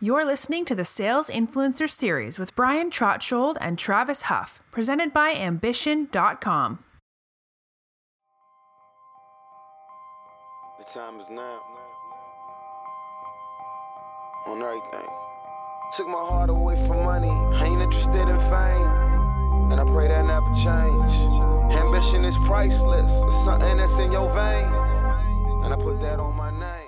You're listening to the Sales Influencer Series with Brian Trotschold and Travis Huff, presented by Ambition.com. The time is now. On everything. Took my heart away from money. I ain't interested in fame. And I pray that never change. Ambition is priceless. It's something that's in your veins. And I put that on my name.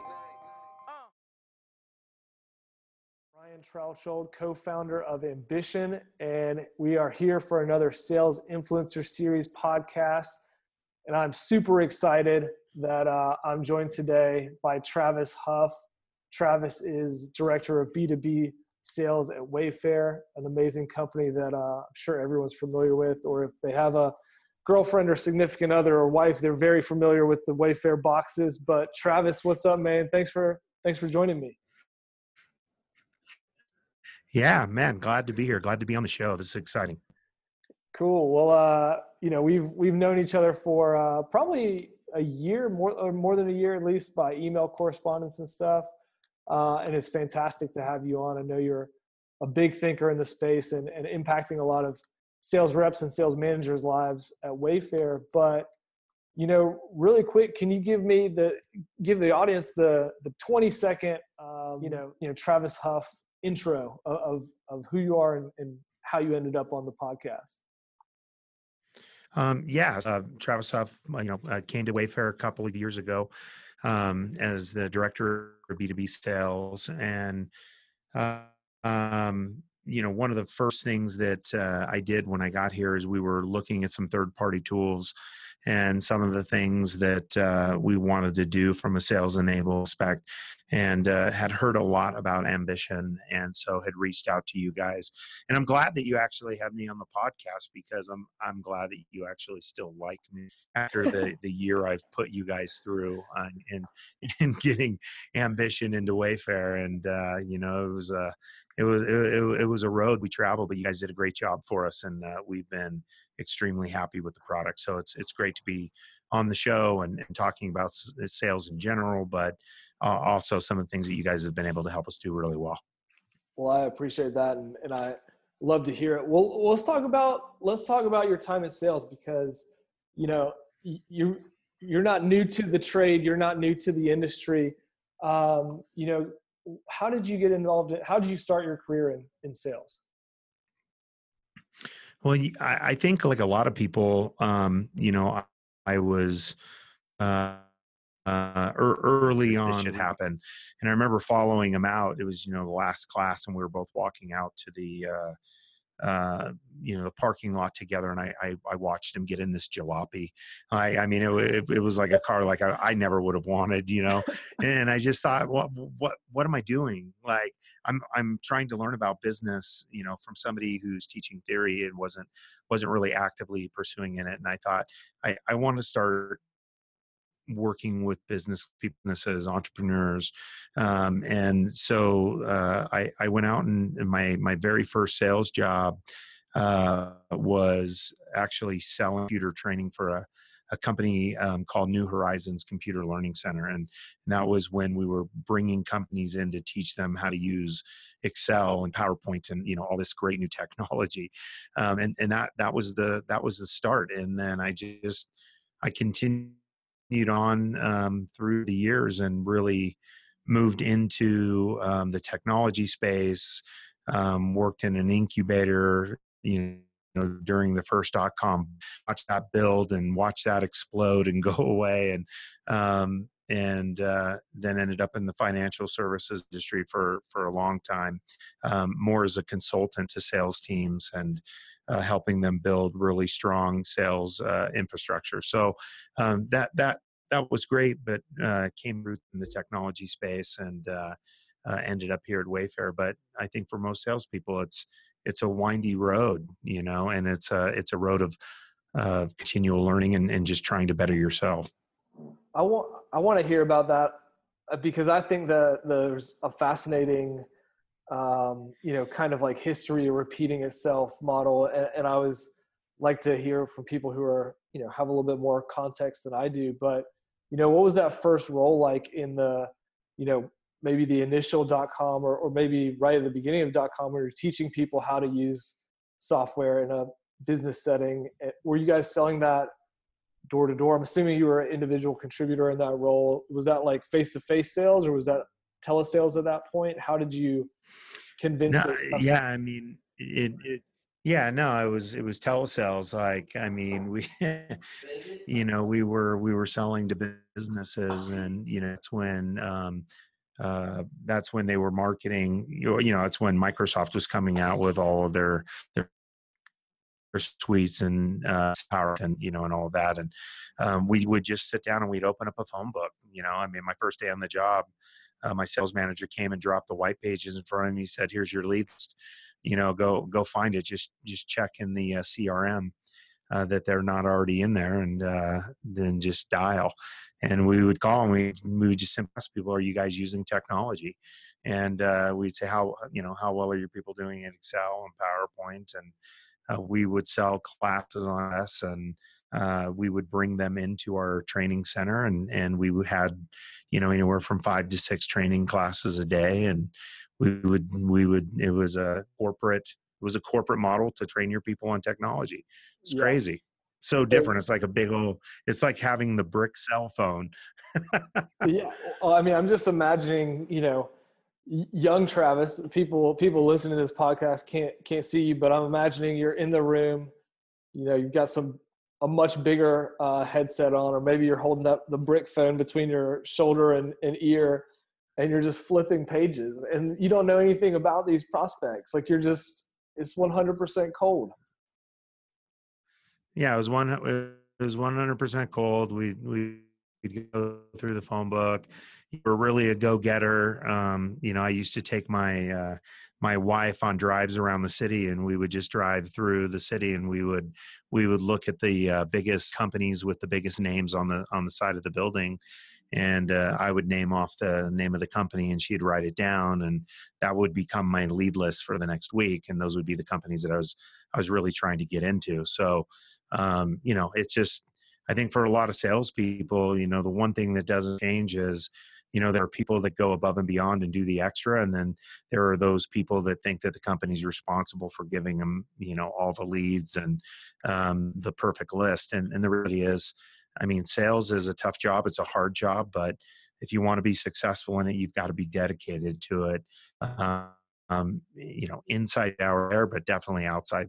Brian Troutschuld, co-founder of Ambition, and we are here for another Sales Influencer Series podcast. And I'm super excited that uh, I'm joined today by Travis Huff. Travis is director of B2B sales at Wayfair, an amazing company that uh, I'm sure everyone's familiar with, or if they have a girlfriend or significant other or wife, they're very familiar with the Wayfair boxes. But Travis, what's up, man? Thanks for thanks for joining me. Yeah, man, glad to be here. Glad to be on the show. This is exciting. Cool. Well, uh, you know, we've we've known each other for uh, probably a year, more or more than a year at least, by email correspondence and stuff. Uh, and it's fantastic to have you on. I know you're a big thinker in the space and, and impacting a lot of sales reps and sales managers' lives at Wayfair. But you know, really quick, can you give me the give the audience the the 20 second, um, you know, you know, Travis Huff intro of of who you are and, and how you ended up on the podcast? Um, yeah, uh, Travis Huff, you know, uh, came to Wayfair a couple of years ago um, as the director of B2B sales. And, uh, um, you know, one of the first things that uh, I did when I got here is we were looking at some third party tools and some of the things that uh, we wanted to do from a sales enable aspect and uh, had heard a lot about ambition and so had reached out to you guys and i'm glad that you actually have me on the podcast because i'm i'm glad that you actually still like me after the the year i've put you guys through uh, in in getting ambition into wayfair and uh, you know it was a it was it, it, was a road we traveled but you guys did a great job for us and uh, we've been extremely happy with the product. So it's it's great to be on the show and, and talking about sales in general, but uh, also some of the things that you guys have been able to help us do really well. Well, I appreciate that, and, and I love to hear it. Well, let's talk about let's talk about your time in sales because you know you you're not new to the trade, you're not new to the industry. Um, you know, how did you get involved? In, how did you start your career in in sales? Well, I think like a lot of people, um, you know, I was uh, uh, early on. This should happen, and I remember following him out. It was you know the last class, and we were both walking out to the. Uh, uh, you know the parking lot together, and I, I, I watched him get in this jalopy. I I mean it it, it was like a car like I, I never would have wanted, you know. and I just thought, what what what am I doing? Like I'm I'm trying to learn about business, you know, from somebody who's teaching theory and wasn't wasn't really actively pursuing in it. And I thought I I want to start working with business businesses, entrepreneurs, um, and so uh, I, I went out and, my my very first sales job uh, was actually selling computer training for a a company um, called New Horizons Computer Learning Center, and, and, that was when we were bringing companies in to teach them how to use Excel and PowerPoint and you know all this great new technology, um, and and that that was the that was the start, and then I just I continued on um, through the years and really moved into um, the technology space, um, worked in an incubator, you know during the first dot com watch that build and watch that explode and go away and um, and uh, then ended up in the financial services industry for for a long time um, more as a consultant to sales teams and uh, helping them build really strong sales uh, infrastructure so um, that that that was great but uh, came root in the technology space and uh, uh, ended up here at wayfair but i think for most salespeople it's it's a windy road, you know, and it's a it's a road of uh, continual learning and, and just trying to better yourself. I want I want to hear about that uh, because I think that there's a fascinating, um, you know, kind of like history repeating itself model, and, and I was like to hear from people who are you know have a little bit more context than I do. But you know, what was that first role like in the, you know, maybe the initial dot com or, or maybe right at the beginning of dot com where you're teaching people how to use software in a business setting? Eh, were you guys selling that door to door i'm assuming you were an individual contributor in that role. Was that like face to face sales or was that telesales at that point how did you convince no, yeah i mean it, it yeah, no, it was it was telesales. Like, I mean, we, you know, we were we were selling to businesses, and you know, it's when um, uh, that's when they were marketing. You know, it's when Microsoft was coming out with all of their their suites and uh, power and you know and all of that and um, we would just sit down and we'd open up a phone book you know i mean my first day on the job uh, my sales manager came and dropped the white pages in front of me said here's your lead list. You know go go find it. Just just check in the uh, crm uh, that they're not already in there and uh, then just dial. And we would call and we, we would just ask people are you guys using technology? And uh, we'd say how you know how well are your people doing in excel and powerpoint? And uh, we would sell classes on us and uh, we would bring them into our training center and and we had you know anywhere from five to six training classes a day and we would we would it was a corporate it was a corporate model to train your people on technology. It's yeah. crazy. So different. It's like a big old it's like having the brick cell phone. Yeah well, i mean i'm just imagining you know young travis people people listening to this podcast can't can't see you but i'm imagining you're in the room you know you've got some a much bigger uh, headset on or maybe you're holding up the brick phone between your shoulder and, and ear and you're just flipping pages and you don't know anything about these prospects. Like you're just it's 100% cold. Yeah it was one it was 100% cold. We we go through the phone book you were really a go-getter. Um, you know i used to take my uh, my wife on drives around the city and we would just drive through the city and we would we would look at the uh, biggest companies with the biggest names on the on the side of the building. And uh, I would name off the name of the company and she'd write it down and that would become my lead list for the next week and those would be the companies that I was I was really trying to get into. So um, you know it's just I think for a lot of salespeople you know the one thing that doesn't change is you know there are people that go above and beyond and do the extra and then there are those people that think that the company's responsible for giving them you know all the leads and um, the perfect list and and there really is I mean, sales is a tough job. It's a hard job, but if you want to be successful in it, you've got to be dedicated to it. Um, you know, inside hour there, but definitely outside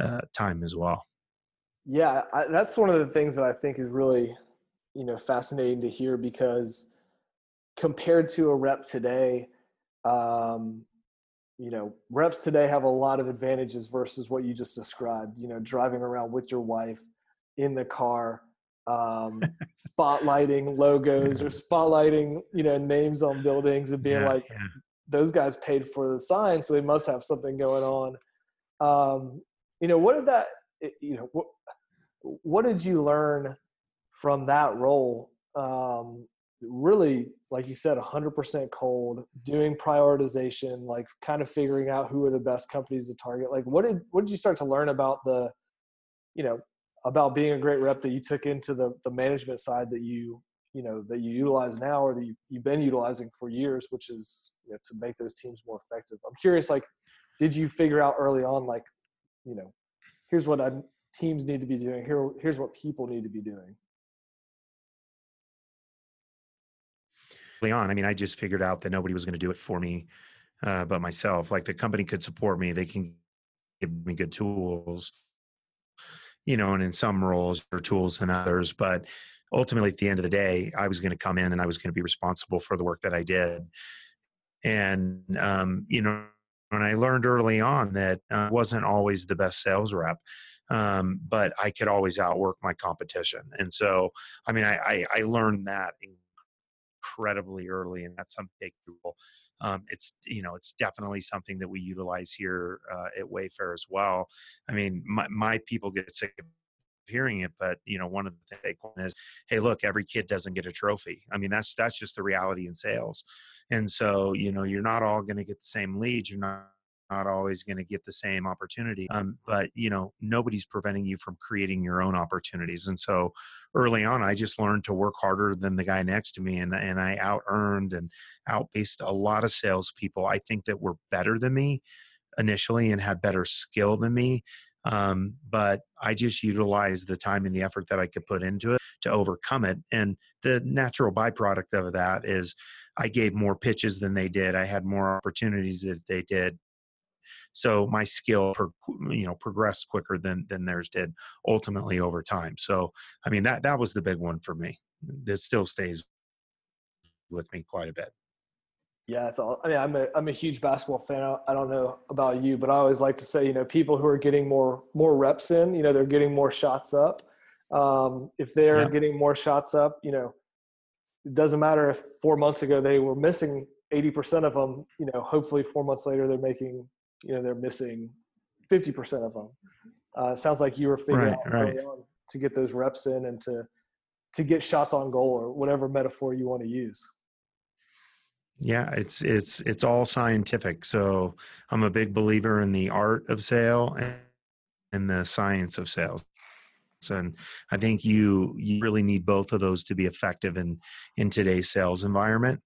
uh, time as well. Yeah, I, that's one of the things that I think is really, you know, fascinating to hear because compared to a rep today, um, you know, reps today have a lot of advantages versus what you just described. You know, driving around with your wife in the car, um, spotlighting logos or spotlighting you know names on buildings and being yeah, like yeah. those guys paid for the sign so they must have something going on um, you know what did that you know what, what did you learn from that role um, really like you said 100% cold doing prioritization like kind of figuring out who are the best companies to target. Like what did what did you start to learn about the you know about being a great rep that you took into the, the management side that you you know that you utilize now or that you, you've been utilizing for years which is you know, to make those teams more effective? I'm curious like did you figure out early on like you know here's what I, teams need to be doing here here's what people need to be doing on i mean i just figured out that nobody was going to do it for me uh, but myself like the company could support me they can give me good tools you know, and in some roles or tools than others. But ultimately, at the end of the day, I was going to come in and I was going to be responsible for the work that I did. And, um, you know, and I learned early on that I wasn't always the best sales rep. Um, but I could always outwork my competition. And so, I mean, I, I, I learned that incredibly early, and that's something um, it's you know it's definitely something that we utilize here uh, at Wayfair as well. I mean, my, my people get sick of hearing it, but you know, one of the things is, hey, look, every kid doesn't get a trophy. I mean, that's that's just the reality in sales, and so you know, you're not all going to get the same leads. You're not not always going to get the same opportunity um, but you know nobody's preventing you from creating your own opportunities and so early on i just learned to work harder than the guy next to me and, and i out earned and outpaced a lot of salespeople i think that were better than me initially and had better skill than me um, but i just utilized the time and the effort that i could put into it to overcome it and the natural byproduct of that is i gave more pitches than they did i had more opportunities that they did so my skill per, you know progressed quicker than than theirs did ultimately over time so i mean that that was the big one for me it still stays with me quite a bit yeah, it's all. I mean, I'm a I'm a huge basketball fan. I don't know about you, but I always like to say, you know, people who are getting more more reps in, you know, they're getting more shots up. Um, if they're yeah. getting more shots up, you know, it doesn't matter if four months ago they were missing 80% of them. You know, hopefully four months later they're making you know they're missing 50% of them uh, sounds like you were figuring right, out right. to get those reps in and to to get shots on goal or whatever metaphor you want to use. Yeah it's it's it's all scientific. So i'm a big believer in the art of sale and, and the science of sales. And i think you you really need both of those to be effective in in today's sales environment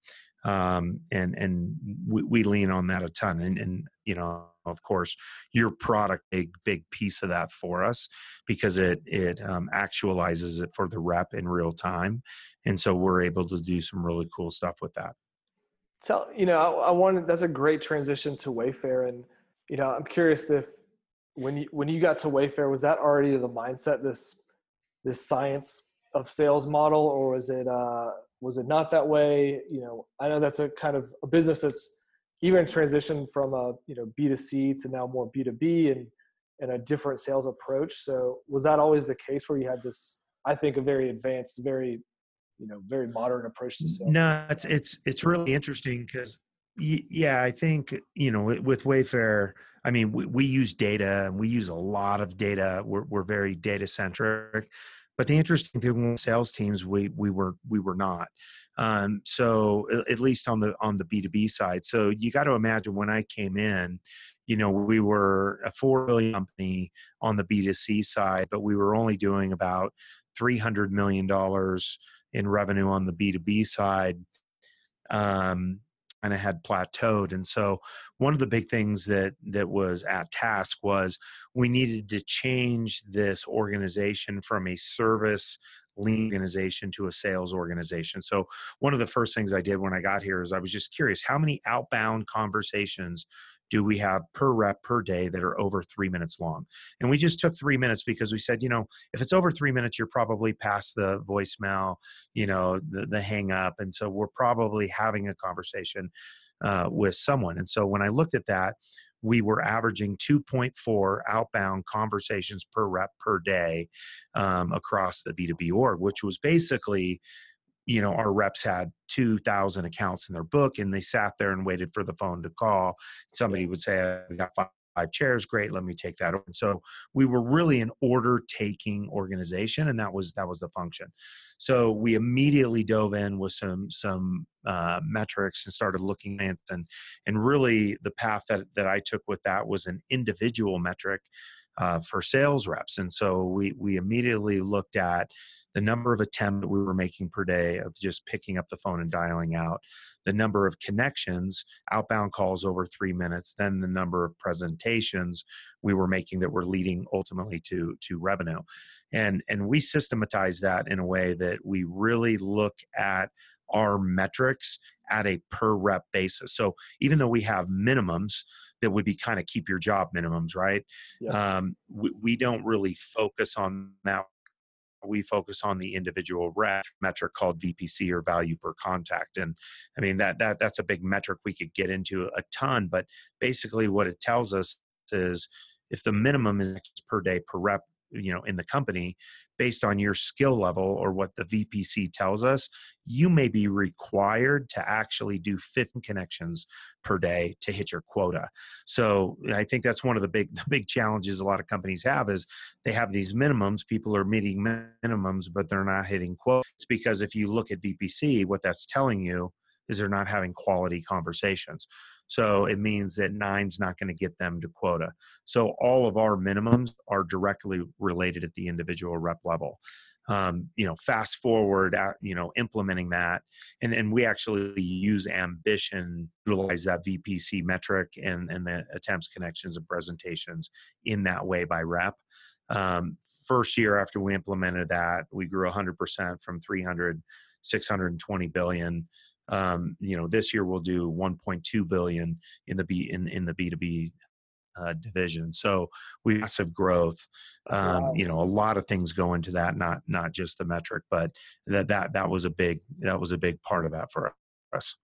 um, and and we, we, lean on that a ton. And, and you know, of course, your product big big piece of that for us because it it um, actualizes it for the rep in real time, and so we're able to do some really cool stuff with that. Tell you know, I, I wanted that's a great transition to Wayfair, and you know, I'm curious if when you when you got to Wayfair, was that already the mindset this this science of sales model, or was it uh, was it not that way? You know i know that's a kind of a business that's even transitioned from a you know b2c to now more b2b and and a different sales approach. So was that always the case where you had this i think a very advanced very you know very modern approach to sales? No it's it's it's really interesting because yeah i think you know with wayfair i mean we, we use data and we use a lot of data. We're, we're very data centric but the interesting thing with sales teams, we we were we were not. Um, so at least on the on the B two B side. So you got to imagine when I came in, you know, we were a four billion company on the B two C side, but we were only doing about three hundred million dollars in revenue on the B two B side. Um, kind of had plateaued. And so one of the big things that that was at task was we needed to change this organization from a service lean organization to a sales organization. So one of the first things I did when I got here is I was just curious how many outbound conversations do we have per rep per day that are over three minutes long? And we just took three minutes because we said, you know, if it's over three minutes, you're probably past the voicemail, you know, the, the hang up. And so we're probably having a conversation uh, with someone. And so when I looked at that, we were averaging 2.4 outbound conversations per rep per day um, across the B2B org, which was basically you know our reps had 2000 accounts in their book and they sat there and waited for the phone to call. Somebody would say i got five, five chairs great let me take that over so we were really an order taking organization and that was that was the function. So we immediately dove in with some some uh, metrics and started looking at and and really the path that that i took with that was an individual metric uh, for sales reps. And so we we immediately looked at the number of attempts that we were making per day of just picking up the phone and dialing out, the number of connections, outbound calls over three minutes, then the number of presentations we were making that were leading ultimately to to revenue, and and we systematize that in a way that we really look at our metrics at a per rep basis. So even though we have minimums that would be kind of keep your job minimums, right? Yeah. Um, we, we, don't really focus on that we focus on the individual rep metric called VPC or value per contact. And I mean that that that's a big metric we could get into a ton, but basically what it tells us is if the minimum is per day per rep, you know, in the company, based on your skill level or what the VPC tells us, you may be required to actually do 50 connections per day to hit your quota. So I think that's one of the big the big challenges a lot of companies have is they have these minimums. People are meeting minimums, but they're not hitting quotas. It's because if you look at VPC, what that's telling you is they're not having quality conversations. So it means that nine's not going to get them to quota. So all of our minimums are directly related at the individual rep level. Um, you know, fast forward, at, you know, implementing that, and and we actually use ambition, utilize that VPC metric and and the attempts, connections, and presentations in that way by rep. Um, first year after we implemented that, we grew 100% from 300, 620 billion um, you know, this year we'll do 1.2 billion in the B in, in the B2B uh, division. So we have massive growth. Um, wow. You know, a lot of things go into that, not not just the metric, but that that that was a big that was a big part of that for us.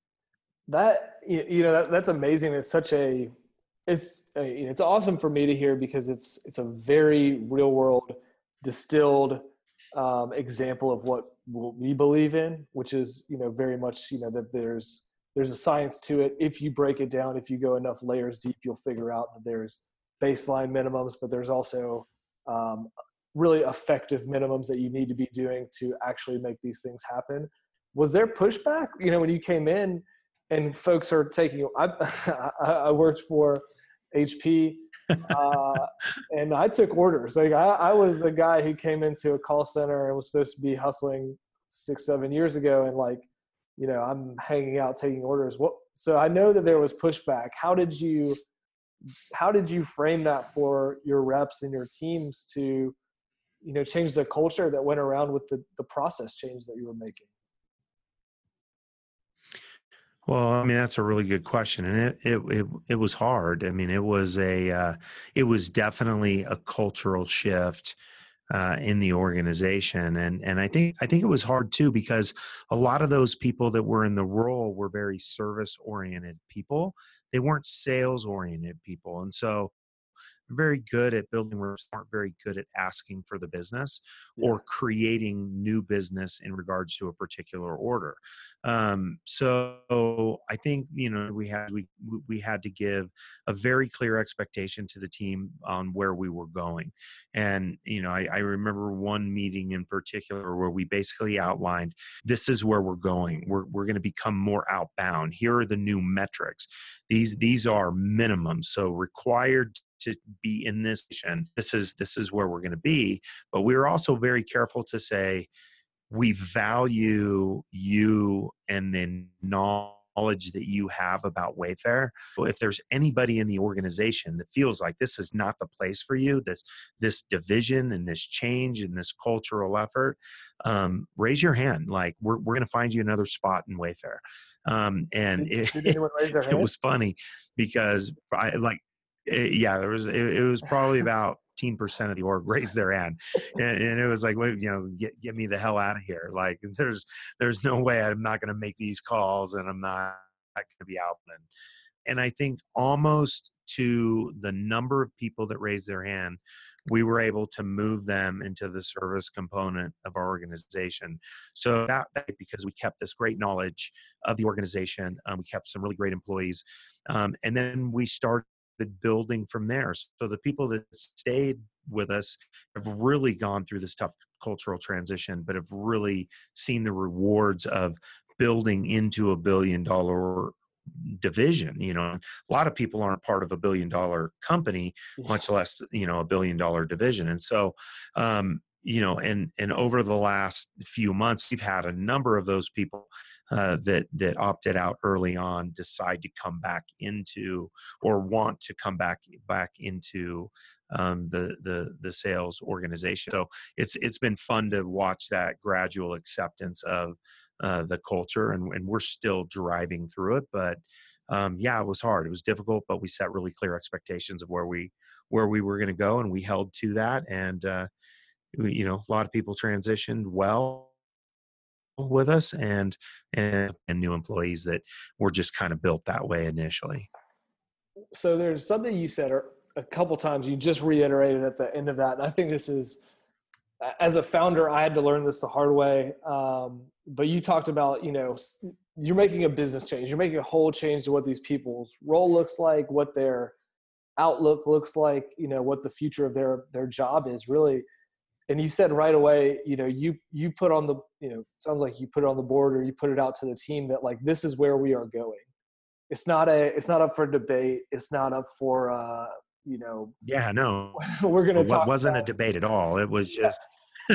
That you know that, that's amazing. It's such a it's it's awesome for me to hear because it's it's a very real world distilled um, example of what we believe in, which is you know very much you know that there's there's a science to it. If you break it down, if you go enough layers deep, you'll figure out that there's baseline minimums, but there's also um, really effective minimums that you need to be doing to actually make these things happen. Was there pushback? You know, when you came in and folks are taking, I, I worked for HP uh, and I took orders. Like I, I was the guy who came into a call center and was supposed to be hustling six, seven years ago, and like, you know, I'm hanging out taking orders. What? So I know that there was pushback. How did you, how did you frame that for your reps and your teams to, you know, change the culture that went around with the the process change that you were making? Well, I mean that's a really good question, and it it it, it was hard. I mean, it was a uh, it was definitely a cultural shift uh, in the organization, and and I think I think it was hard too because a lot of those people that were in the role were very service oriented people. They weren't sales oriented people, and so very good at building reps aren't very good at asking for the business yeah. or creating new business in regards to a particular order. Um, so i think you know we had we we had to give a very clear expectation to the team on where we were going. And you know i, I remember one meeting in particular where we basically outlined this is where we're going. We're, we're going to become more outbound. Here are the new metrics. These these are minimums so required to be in this and this is this is where we're going to be but we are also very careful to say we value you and the knowledge that you have about wayfair. If there's anybody in the organization that feels like this is not the place for you this this division and this change and this cultural effort um, raise your hand like we're, we're going to find you another spot in wayfair. Um, and did, it, did it was funny because I like it, yeah, there was it, it was probably about 10% of the org raised their hand and, and, it was like well, you know get, get me the hell out of here. Like there's there's no way i'm not going to make these calls and i'm not, not going to be out and, and i think almost to the number of people that raised their hand we were able to move them into the service component of our organization. So that because we kept this great knowledge of the organization um, we kept some really great employees um, and then we started building from there. So the people that stayed with us have really gone through this tough cultural transition, but have really seen the rewards of building into a billion dollar division you know? A lot of people aren't part of a billion dollar company much less you know a billion dollar division. And so um you know and and over the last few months we've had a number of those people uh, that that opted out early on decide to come back into or want to come back back into um, the the the sales organization. So it's it's been fun to watch that gradual acceptance of uh, the culture, and, and we're still driving through it. But um, yeah, it was hard. It was difficult, but we set really clear expectations of where we where we were going to go, and we held to that. And uh, you know, a lot of people transitioned well with us and, and and new employees that were just kind of built that way initially. So there's something you said a couple times you just reiterated at the end of that and i think this is as a founder i had to learn this the hard way um, but you talked about you know you're making a business change you're making a whole change to what these people's role looks like what their outlook looks like you know what the future of their their job is really. And you said right away you know you you put on the you know sounds like you put it on the board or you put it out to the team that like this is where we are going it's not a it's not up for debate. It's not up for uh, you know. Yeah, no. we're gonna talk. It wasn't a debate at all. It was just.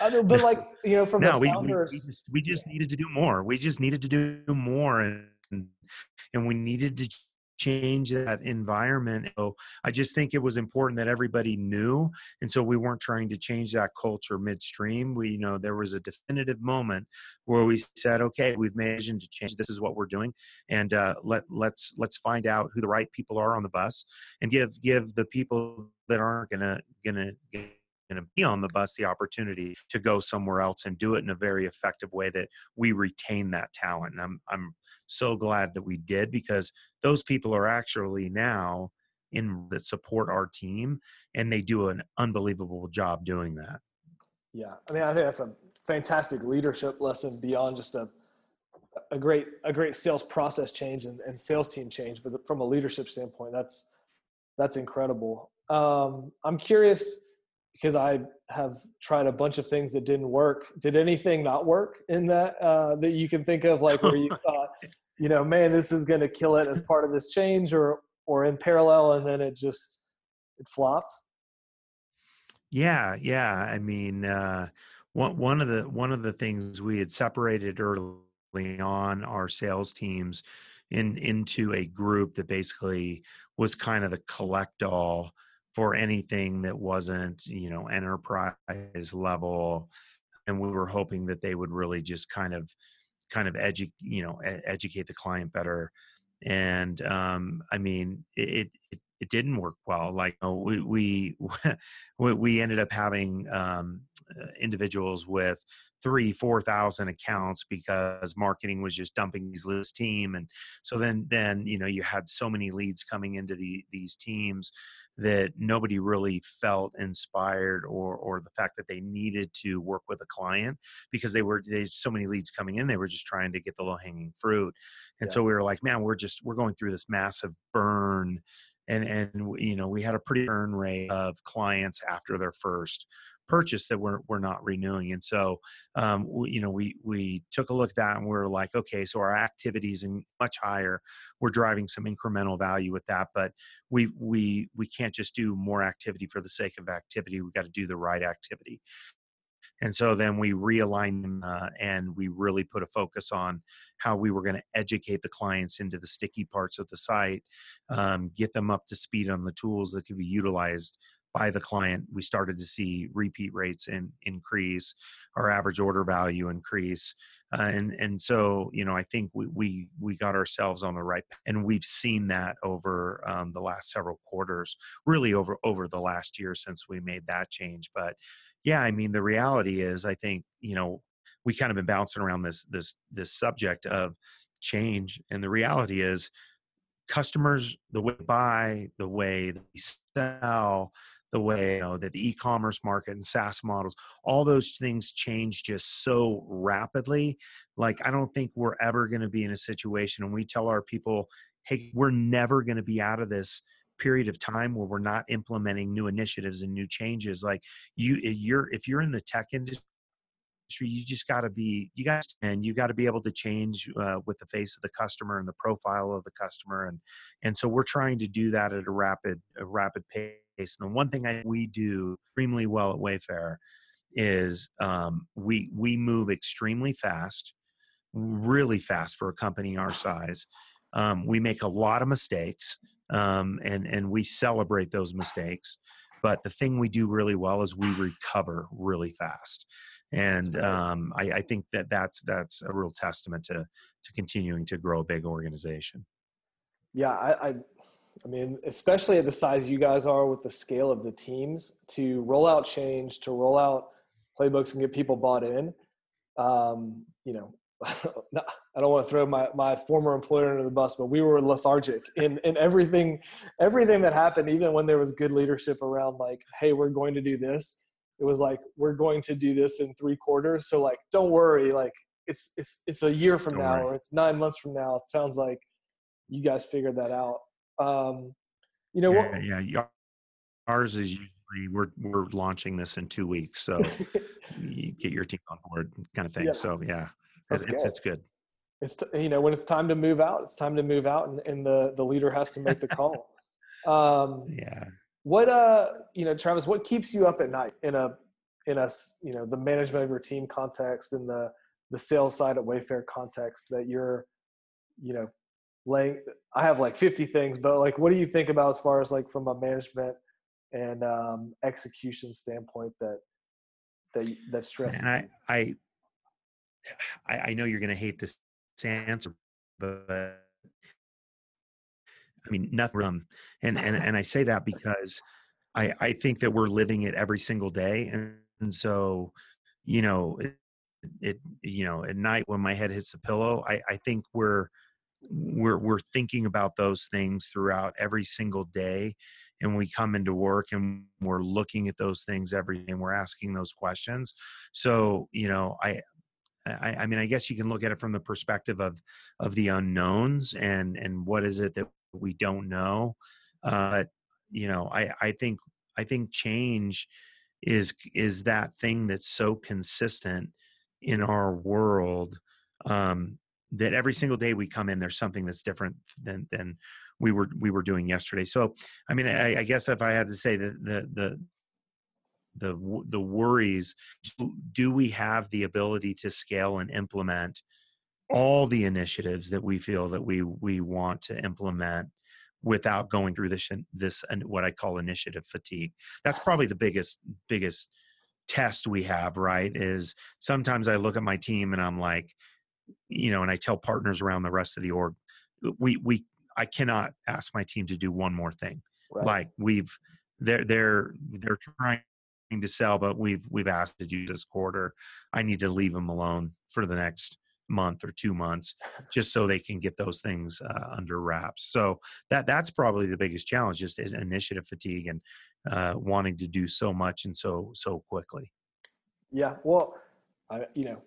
I mean, but like you know, from no, the founders, we, we, we, just, we just needed to do more. We just needed to do more, and and we needed to change that environment. So I just think it was important that everybody knew. And so we weren't trying to change that culture midstream. We, you know, there was a definitive moment where we said, okay, we've made to change. This is what we're doing. And uh, let, let's, let's find out who the right people are on the bus and give, give the people that aren't gonna, gonna, gonna going to be on the bus the opportunity to go somewhere else and do it in a very effective way that we retain that talent. And I'm I'm so glad that we did because those people are actually now in that support our team and they do an unbelievable job doing that. Yeah. I mean, I think that's a fantastic leadership lesson beyond just a a great a great sales process change and, and sales team change, but from a leadership standpoint, that's that's incredible. Um, I'm curious because I have tried a bunch of things that didn't work. Did anything not work in that uh, that you can think of, like where you thought, you know, man, this is going to kill it as part of this change, or or in parallel, and then it just it flopped? Yeah, yeah. I mean, uh, one one of the one of the things we had separated early on our sales teams in into a group that basically was kind of the collect all for anything that wasn't you know enterprise level and we were hoping that they would really just kind of kind of edu- you know educate the client better. And um, i mean it, it it didn't work well like we we we ended up having um, uh, individuals with three four thousand accounts because marketing was just dumping these list team and so then then you know you had so many leads coming into the these teams that nobody really felt inspired or or the fact that they needed to work with a client because they were there's so many leads coming in they were just trying to get the low hanging fruit and yeah. so we were like man we're just we're going through this massive burn and and you know we had a pretty burn rate of clients after their first purchase that we're, we're not renewing and so um, we, you know we we took a look at that and we are like okay so our activities and much higher. We're driving some incremental value with that but we we we can't just do more activity for the sake of activity. We got to do the right activity and so then we realigned them uh, and we really put a focus on how we were going to educate the clients into the sticky parts of the site, um, get them up to speed on the tools that could be utilized by the client, we started to see repeat rates in, increase, our average order value increase, uh, and and so you know I think we we we got ourselves on the right, and we've seen that over um, the last several quarters, really over over the last year since we made that change. But yeah, I mean the reality is I think you know we kind of been bouncing around this this this subject of change, and the reality is customers the way they buy the way they sell the way you know that the e-commerce market and SaaS models, all those things change just so rapidly. Like I don't think we're ever going to be in a situation, and we tell our people, "Hey, we're never going to be out of this." Period of time where we're not implementing new initiatives and new changes like you you're if you're in the tech industry you just got to be you got and you got to be able to change uh, with the face of the customer and the profile of the customer and and so we're trying to do that at a rapid a rapid pace and the one thing I, we do extremely well at Wayfair is um, we we move extremely fast, really fast for a company our size. Um, we make a lot of mistakes, um, and and we celebrate those mistakes. But the thing we do really well is we recover really fast, and um, I, I think that that's that's a real testament to to continuing to grow a big organization. Yeah, I, I I mean, especially at the size you guys are with the scale of the teams, to roll out change, to roll out playbooks and get people bought in. Um, you know, I don't want to throw my, my former employer under the bus, but we were lethargic in, in everything, everything that happened, even when there was good leadership around like, Hey, we're going to do this. It was like, we're going to do this in three quarters. So like, don't worry. Like it's, it's, it's a year from don't now, worry. or it's nine months from now. It sounds like you guys figured that out. Um, you know yeah, what? Yeah, ours is usually we're we're launching this in two weeks, so you get your team on board, kind of thing. Yeah. So yeah, it's, it's, it's good. it's t- you know when it's time to move out, it's time to move out, and, and the the leader has to make the call. um, yeah. What uh, you know, Travis, what keeps you up at night in a in a you know the management of your team context and the the sales side at Wayfair context that you're, you know, laying. I have like 50 things, but like, what do you think about as far as like from a management and um, execution standpoint that that that stresses? And I, I, I, I know you're going to hate this answer, but I mean nothing. Um, and and and I say that because I I think that we're living it every single day, and, and so you know it, it you know at night when my head hits the pillow, I I think we're we're we're thinking about those things throughout every single day and we come into work and we're looking at those things every day and we're asking those questions so you know i I, I mean, I guess you can look at it from the perspective of of the unknowns and and what is it that we don't know. Uh, you know, I I think I think change is is that thing that's so consistent in our world um, that every single day we come in, there's something that's different than than we were we were doing yesterday. So, I mean, I, I guess if I had to say the the the the the worries do we have the ability to scale and implement all the initiatives that we feel that we we want to implement without going through this this and what I call initiative fatigue. That's probably the biggest biggest test we have, right? Is sometimes I look at my team and I'm like, you know, and I tell partners around the rest of the org, we we I cannot ask my team to do one more thing. Right. Like we've they're they're they're trying to sell, but we've we've asked to do this quarter. I need to leave them alone for the next month or two months, just so they can get those things uh, under wraps. So that that's probably the biggest challenge, just initiative fatigue and uh, wanting to do so much and so so quickly. Yeah, well, I, you know,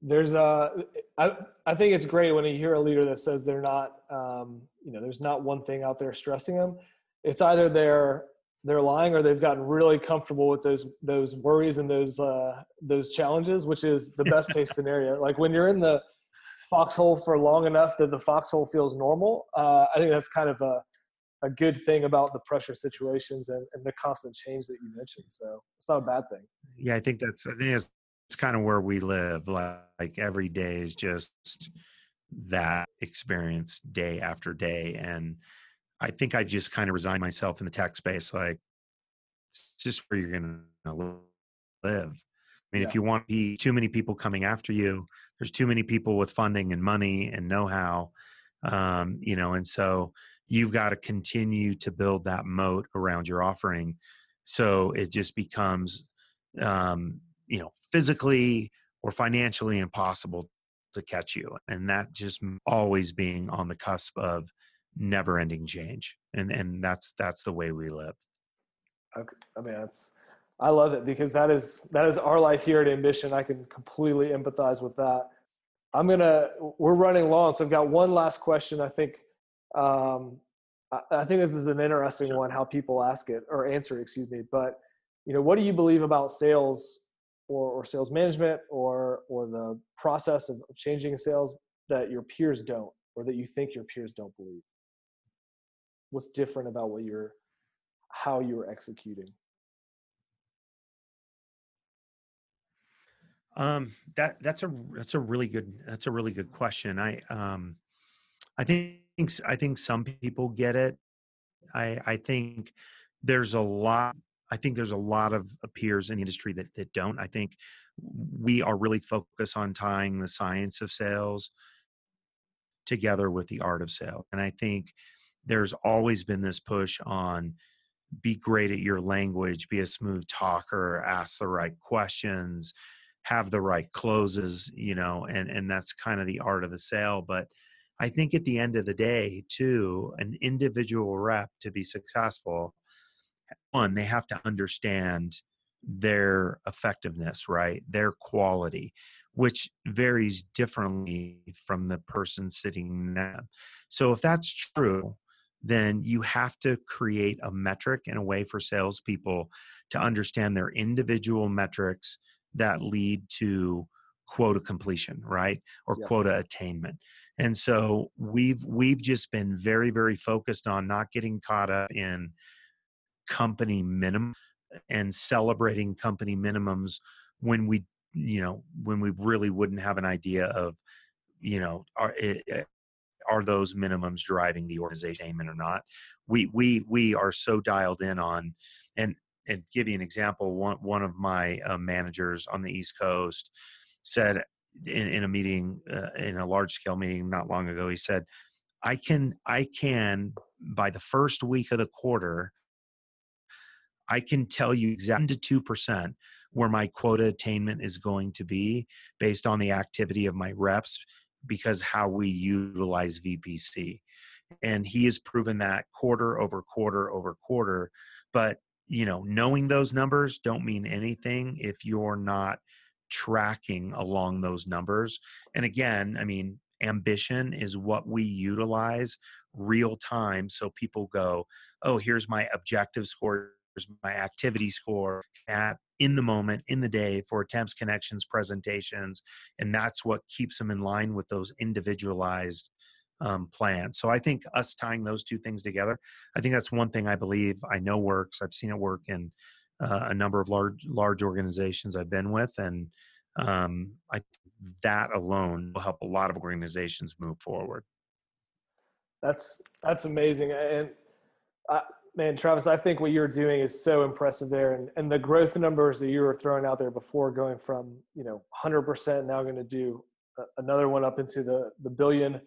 there's a I, I think it's great when you hear a leader that says they're not um, you know there's not one thing out there stressing them it's either they're they're lying or they've gotten really comfortable with those those worries and those uh, those challenges, which is the best case scenario. Like when you're in the foxhole for long enough that the foxhole feels normal, uh, I think that's kind of a a good thing about the pressure situations and, and the constant change that you mentioned. So it's not a bad thing. Yeah, I think that's I think it's, it's kind of where we live. Like, like every day is just that experience day after day and I think I just kind of resigned myself in the tech space. Like, it's just where you're going to live. I mean, yeah. if you want to be too many people coming after you, there's too many people with funding and money and know-how, um, you know, and so you've got to continue to build that moat around your offering. So it just becomes, um, you know, physically or financially impossible to catch you, and that just always being on the cusp of never ending change and and that's that's the way we live. Okay. i mean that's i love it because that is that is our life here at ambition i can completely empathize with that. I'm gonna we're running long so i've got one last question i think um i, I think this is an interesting one how people ask it or answer it, excuse me but you know what do you believe about sales or, or sales management or or the process of, of changing sales that your peers don't or that you think your peers don't believe what's different about what you're how you're executing? Um that that's a that's a really good that's a really good question. I um i think i think some people get it. I i think there's a lot i think there's a lot of peers in the industry that that don't. I think we are really focused on tying the science of sales together with the art of sale and i think there's always been this push on be great at your language, be a smooth talker, ask the right questions, have the right closes, you know, and and that's kind of the art of the sale, but I think at the end of the day, too, an individual rep to be successful, one, they have to understand their effectiveness, right? Their quality, which varies differently from the person sitting there. So if that's true, then you have to create a metric and a way for salespeople to understand their individual metrics that lead to quota completion, right? Or yep. quota attainment. And so we've we've just been very very focused on not getting caught up in company minimum and celebrating company minimums when we you know when we really wouldn't have an idea of you know are eh, eh, are those minimums driving the organization or not? We we we are so dialed in on and and give you an example one one of my uh, managers on the east coast said in, in a meeting uh, in a large scale meeting not long ago he said i can i can by the first week of the quarter i can tell you exactly to 2% where my quota attainment is going to be based on the activity of my reps because how we utilize vpc and he has proven that quarter over quarter over quarter but you know knowing those numbers don't mean anything if you're not tracking along those numbers. And again, I mean, ambition is what we utilize real time. So people go, oh, here's my objective score, here's my activity score at in the moment, in the day for attempts, connections, presentations. And that's what keeps them in line with those individualized um, plans. So I think us tying those two things together, I think that's one thing I believe I know works. I've seen it work in uh, a number of large large organizations I've been with, and um, I that alone will help a lot of organizations move forward. That's that's amazing, and uh, man, Travis, I think what you're doing is so impressive there, and and the growth numbers that you were throwing out there before, going from you know 100% now going to do another one up into the the billion.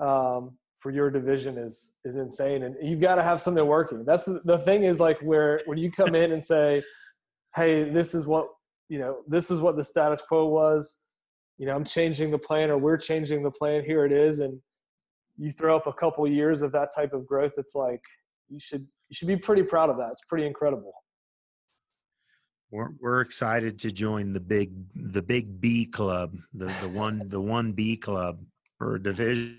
Um, for your division is is insane and you've got to have something working that's the, the thing is like where when you come in and say hey this is what you know this is what the status quo was you know i'm changing the plan or we're changing the plan here it is and you throw up a couple years of that type of growth it's like you should you should be pretty proud of that it's pretty incredible we're, we're excited to join the big the big b club the the one the one b club for division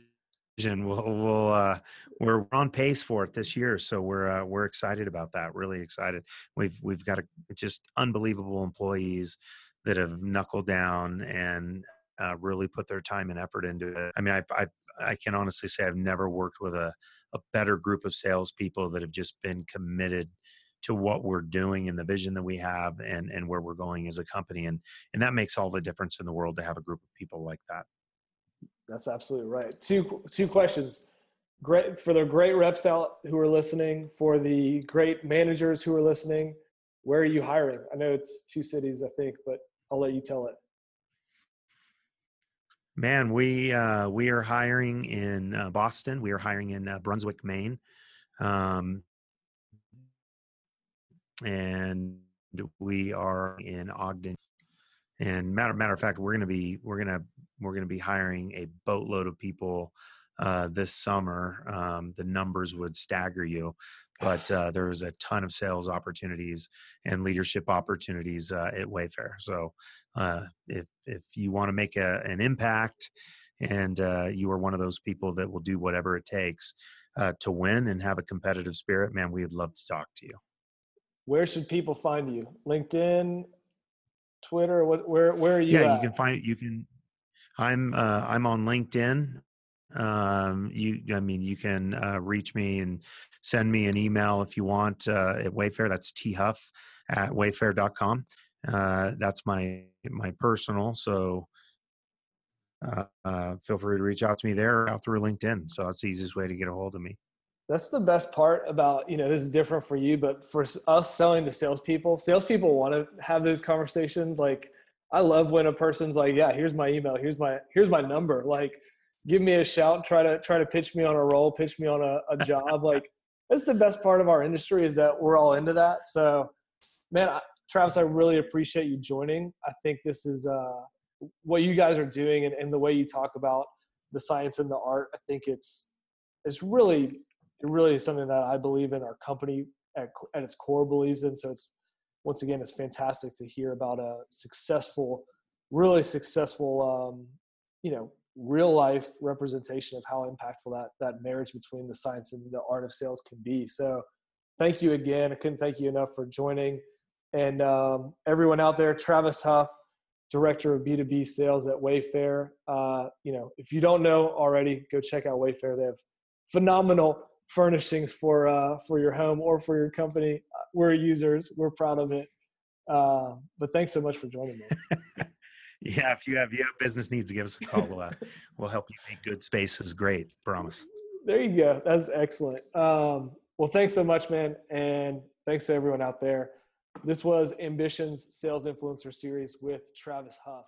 We'll, we'll uh, we're on pace for it this year, so we're uh, we're excited about that. Really excited. We've we've got a, just unbelievable employees that have knuckled down and uh, really put their time and effort into it. I mean, I've, I've I can honestly say I've never worked with a a better group of salespeople that have just been committed to what we're doing and the vision that we have and and where we're going as a company and and that makes all the difference in the world to have a group of people like that that's absolutely right. Two two questions. Great for the great reps out who are listening, for the great managers who are listening. Where are you hiring? I know it's two cities, I think, but I'll let you tell it. Man, we uh, we are hiring in uh, Boston. We are hiring in uh, Brunswick, Maine, um, and we are in Ogden. And matter matter of fact, we're to be we're to we're to be hiring a boatload of people uh, this summer. Um, the numbers would stagger you, but uh, there's a ton of sales opportunities and leadership opportunities uh, at Wayfair. So uh, if if you want to make a, an impact and uh, you are one of those people that will do whatever it takes uh, to win and have a competitive spirit, man, we would love to talk to you. Where should people find you? LinkedIn, Twitter? What? Where? Where are you? Yeah, at? you can find you can I'm uh, I'm on LinkedIn. Um, you, I mean, you can uh, reach me and send me an email if you want uh, at Wayfair. That's thuff at wayfair.com. Uh, that's my my personal. So uh, uh, feel free to reach out to me there or out through LinkedIn. So that's the easiest way to get a hold of me. That's the best part about you know this is different for you, but for us selling to salespeople, salespeople want to have those conversations like I love when a person's like, yeah, here's my email, here's my here's my number. Like, give me a shout, try to try to pitch me on a role, pitch me on a, a job. like, that's the best part of our industry is that we're all into that. So, man, I, Travis, I really appreciate you joining. I think this is uh, what you guys are doing, and, and the way you talk about the science and the art. I think it's it's really really something that I believe in. Our company at, at its core believes in. So it's once again, it's fantastic to hear about a successful, really successful, um, you know, real life representation of how impactful that that marriage between the science and the art of sales can be. So, thank you again. I couldn't thank you enough for joining, and um, everyone out there, Travis Huff. director of B2B sales at Wayfair. Uh, you know, if you don't know already, go check out Wayfair. They have phenomenal furnishings for uh, for your home or for your company. We're users. We're proud of it. Uh, but thanks so much for joining me. yeah, if you have you have business needs, to give us a call. We'll uh, we'll help you make good spaces great. Promise. There you go. That's excellent. Um, well, thanks so much, man, and thanks to everyone out there. This was Ambition's Sales Influencer Series with Travis Huff.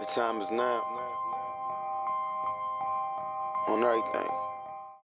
The time is now. On everything.